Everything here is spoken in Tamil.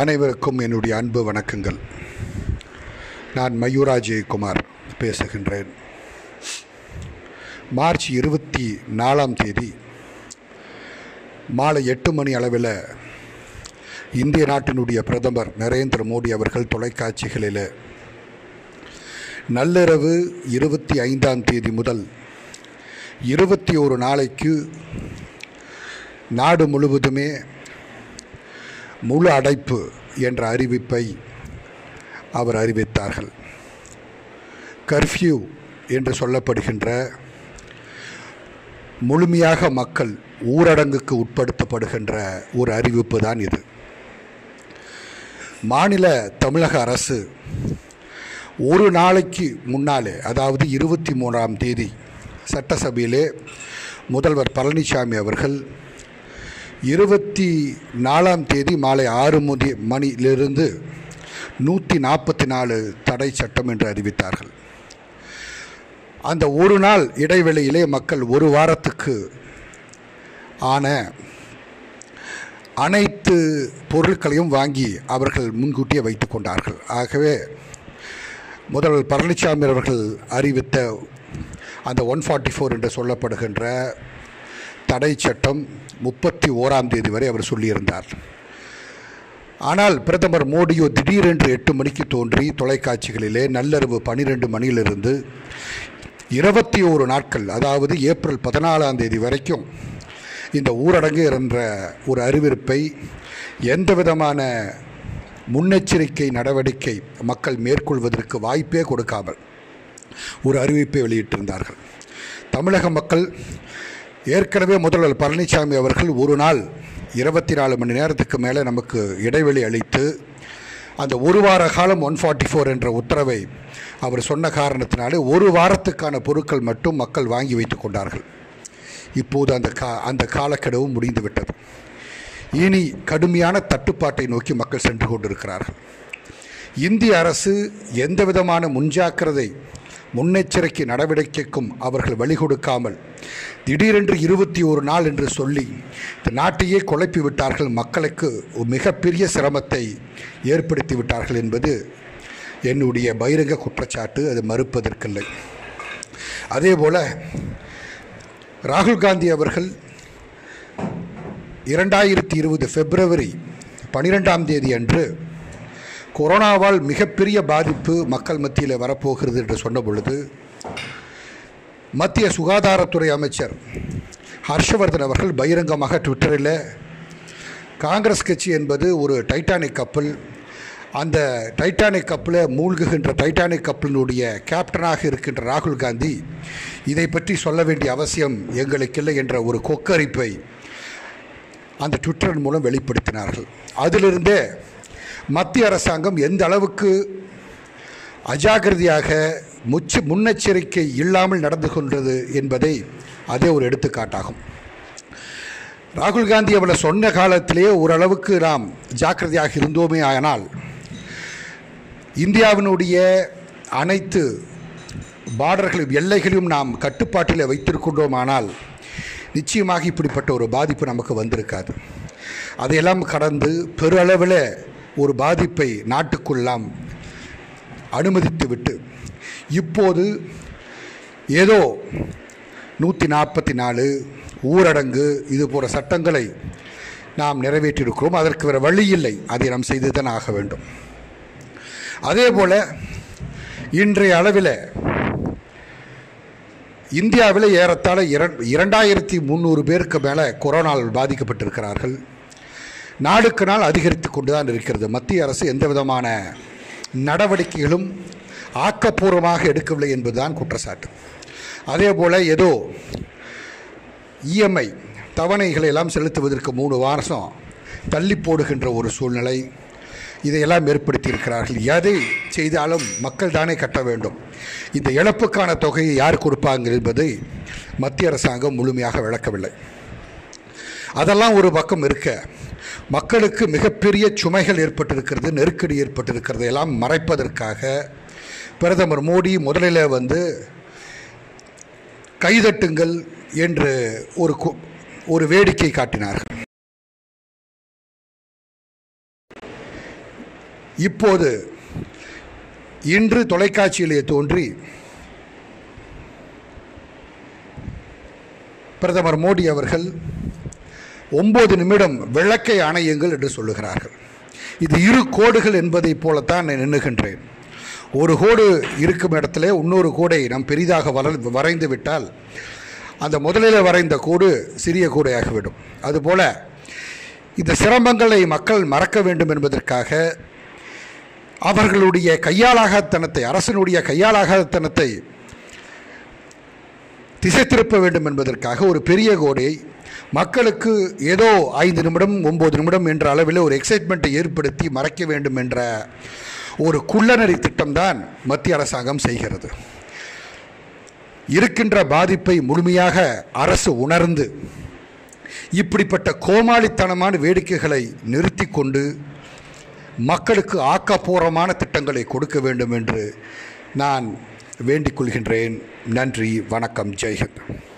அனைவருக்கும் என்னுடைய அன்பு வணக்கங்கள். நான் மயூரா ஜெயக்குமார் பேசுகின்றேன். மார்ச் இருபத்தி நாலாம் தேதி மாலை எட்டு மணி அளவில் இந்திய நாட்டினுடைய பிரதமர் நரேந்திர மோடி அவர்கள் தொலைக்காட்சிகளில் நள்ளிரவு இருபத்தி ஐந்தாம் தேதி முதல் இருபத்தி ஒரு நாளைக்கு நாடு முழுவதுமே முழு அடைப்பு என்ற அறிவிப்பை அவர் அறிவித்தார்கள். கர்ஃப்யூ என்று சொல்லப்படுகின்ற முழுமையாக மக்கள் ஊரடங்குக்கு உட்படுத்தப்படுகின்ற ஒரு அறிவிப்பு தான் இது. மாநில தமிழக அரசு ஒரு நாளைக்கு முன்னாலே அதாவது இருபத்தி மூணாம் தேதி சட்டசபையிலே முதல்வர் பழனிசாமி அவர்கள் இருபத்தி நாலாம் தேதி மாலை ஆறு முதி மணியிலிருந்து நூற்றி நாற்பத்தி நாலு தடை சட்டம் என்று அறிவித்தார்கள். அந்த ஒரு நாள் இடைவெளியிலே மக்கள் ஒரு வாரத்துக்கு ஆன அனைத்து பொருட்களையும் வாங்கி அவர்கள் முன்கூட்டியே வைத்து கொண்டார்கள். ஆகவே முதல்வர் பழனிசாமி அவர்கள் அறிவித்த அந்த ஒன் ஃபார்ட்டி ஃபோர் என்று சொல்லப்படுகின்ற தடை சட்டம் முப்பத்தி ஓராம் தேதி வரை அவர் சொல்லியிருந்தார். ஆனால் பிரதமர் மோடியோ திடீரென்று எட்டு மணிக்கு தோன்றி தொலைக்காட்சிகளிலே நள்ளிரவு பனிரெண்டு மணியிலிருந்து இருபத்தி ஓரு நாட்கள் அதாவது ஏப்ரல் பதினாலாம் தேதி வரைக்கும் இந்த ஊரடங்கு என்ற ஒரு அறிவிப்பை எந்த விதமான முன்னெச்சரிக்கை நடவடிக்கை மக்கள் மேற்கொள்வதற்கு வாய்ப்பே கொடுக்காமல் ஒரு அறிவிப்பை வெளியிட்டிருந்தார்கள். தமிழக மக்கள் ஏற்கனவே முதல்வர் பழனிசாமி அவர்கள் ஒரு நாள் இருபத்தி நாலு மணி நேரத்துக்கு மேலே நமக்கு இடைவெளி அளித்து அந்த ஒரு வார காலம் ஒன் ஃபார்ட்டி ஃபோர் என்ற உத்தரவை அவர் சொன்ன காரணத்தினாலே ஒரு வாரத்துக்கான பொருட்கள் மட்டும் மக்கள் வாங்கி வைத்து கொண்டார்கள். இப்போது அந்த கா அந்த காலக்கெடவும் முடிந்து விட்டது. இனி கடுமையான தட்டுப்பாட்டை நோக்கி மக்கள் சென்று கொண்டிருக்கிறார்கள். இந்திய அரசு எந்த விதமான முன்ஜாக்கிரதை முன்னெச்சரிக்கை நடவடிக்கைக்கும் அவர்கள் வழி கொடுக்காமல் திடீரென்று இருபத்தி ஒரு நாள் என்று சொல்லி இந்த நாட்டையே குழப்பி விட்டார்கள் மக்களுக்கு மிகப்பெரிய சிரமத்தை ஏற்படுத்தி விட்டார்கள் என்பது என்னுடைய பகிரங்க குற்றச்சாட்டு. அது மறுப்பதற்கில்லை. அதே போல ராகுல் காந்தி அவர்கள் இரண்டாயிரத்தி இருபது பிப்ரவரி பனிரெண்டாம் தேதி அன்று கொரோனாவால் மிகப்பெரிய பாதிப்பு மக்கள் மத்தியில் வரப்போகிறது என்று சொன்ன பொழுது மத்திய சுகாதாரத்துறை அமைச்சர் ஹர்ஷவர்தன் அவர்கள் பகிரங்கமாக ட்விட்டரில் காங்கிரஸ் கட்சி என்பது ஒரு டைட்டானிக் கப்பல். அந்த டைட்டானிக் கப்பலில் மூழ்குகின்ற டைட்டானிக் கப்பலினுடைய கேப்டனாக இருக்கின்ற ராகுல் காந்தி இதை பற்றி சொல்ல வேண்டிய அவசியம் எங்களுக்கு இல்லை என்ற ஒரு கொக்கரிப்பை அந்த ட்விட்டர் மூலம் வெளிப்படுத்தினார்கள். அதிலிருந்தே மத்திய அரசாங்கம் எந்த அளவுக்கு அஜாகிரதையாக முச்சு முன்னெச்சரிக்கை இல்லாமல் நடந்து கொண்டது என்பதை அதே ஒரு எடுத்துக்காட்டாகும். ராகுல் காந்தி அவளை சொன்ன காலத்திலேயே ஓரளவுக்கு நாம் ஜாக்கிரதையாக இருந்தோமே ஆனால் இந்தியாவினுடைய அனைத்து பார்டர்களும் எல்லைகளையும் நாம் கட்டுப்பாட்டில் வைத்திருக்கின்றோமானால் நிச்சயமாக இப்படிப்பட்ட ஒரு பாதிப்பு நமக்கு வந்திருக்காது. அதையெல்லாம் கடந்து பெருளவில் ஒரு பாதிப்பை நாட்டுக்குள்ளாம் அனுமதித்து விட்டு இப்போது ஏதோ நூற்றி நாற்பத்தி நாலு ஊரடங்கு இது போன்ற சட்டங்களை நாம் நிறைவேற்றியிருக்கிறோம். அதற்கு வேறு வழி இல்லை. அதை நாம் செய்து தான் ஆக வேண்டும். அதே போல் இன்றைய அளவில் இந்தியாவில் ஏறத்தாழ இரண்டாயிரத்தி முந்நூறு பேருக்கு மேலே கொரோனாவில் பாதிக்கப்பட்டிருக்கிறார்கள். நாளுக்கு நாள் அதிகரித்து கொண்டு தான் இருக்கிறது. மத்திய அரசு எந்த விதமான நடவடிக்கைகளும் ஆக்கப்பூர்வமாக எடுக்கவில்லை என்பதுதான் குற்றச்சாட்டு. அதே போல் ஏதோ இஎம்ஐ தவணைகளை எல்லாம் செலுத்துவதற்கு மூணு வருஷம் தள்ளி போடுகின்ற ஒரு சூழ்நிலை இதையெல்லாம் ஏற்படுத்தியிருக்கிறார்கள். எதை செய்தாலும் மக்கள் தானே கட்ட வேண்டும். இந்த இழப்புக்கான தொகையை யார் கொடுப்பாங்க என்பதை மத்திய அரசாங்கம் முழுமையாக விளக்கவில்லை. அதெல்லாம் ஒரு பக்கம் இருக்க மக்களுக்கு மிகப்பெரிய சுமைகள் ஏற்பட்டிருக்கிறது நெருக்கடி ஏற்பட்டிருக்கிறது எல்லாம் மறைப்பதற்காக பிரதமர் மோடி முதலில் வந்து கைதட்டுங்கள் என்று ஒரு ஒரு வேடிக்கை காட்டினார்கள். இப்போது இன்று தொலைக்காட்சியிலே தோன்றி பிரதமர் மோடி அவர்கள் ஒம்பது நிமிடம் விளக்கை அணையுங்கள் என்று சொல்லுகிறார்கள். இது இரு கோடுகள் என்பதைப் போலத்தான் நான் எண்ணுகின்றேன். ஒரு கோடு இருக்கும் இடத்துல இன்னொரு கோடை நாம் பெரிதாக வளர் வரைந்து விட்டால் அந்த முதலில் வரைந்த கோடு சிறிய கோடையாகிவிடும் அதுபோல் இந்த சிரமங்களை மக்கள் மறக்க வேண்டும் என்பதற்காக அவர்களுடைய கையாளாகத்தனத்தை அரசனுடைய கையாளாகத்தனத்தை திசை திருப்ப வேண்டும் என்பதற்காக ஒரு பெரிய கோடை மக்களுக்கு ஏதோ ஐந்து நிமிடம் ஒம்பது நிமிடம் என்ற அளவில் ஒரு எக்ஸைட்மெண்ட்டை ஏற்படுத்தி மறைக்க வேண்டும் என்ற ஒரு குள்ளநரி திட்டம்தான் மத்திய அரசாங்கம் செய்கிறது. இருக்கின்ற பாதிப்பை முழுமையாக அரசு உணர்ந்து இப்படிப்பட்ட கோமாளித்தனமான வேடிக்கைகளை நிறுத்தி கொண்டு மக்களுக்கு ஆக்கப்பூர்வமான திட்டங்களை கொடுக்க வேண்டும் என்று நான் வேண்டிக் கொள்கின்றேன். நன்றி வணக்கம் ஜெய்ஹிந்த்.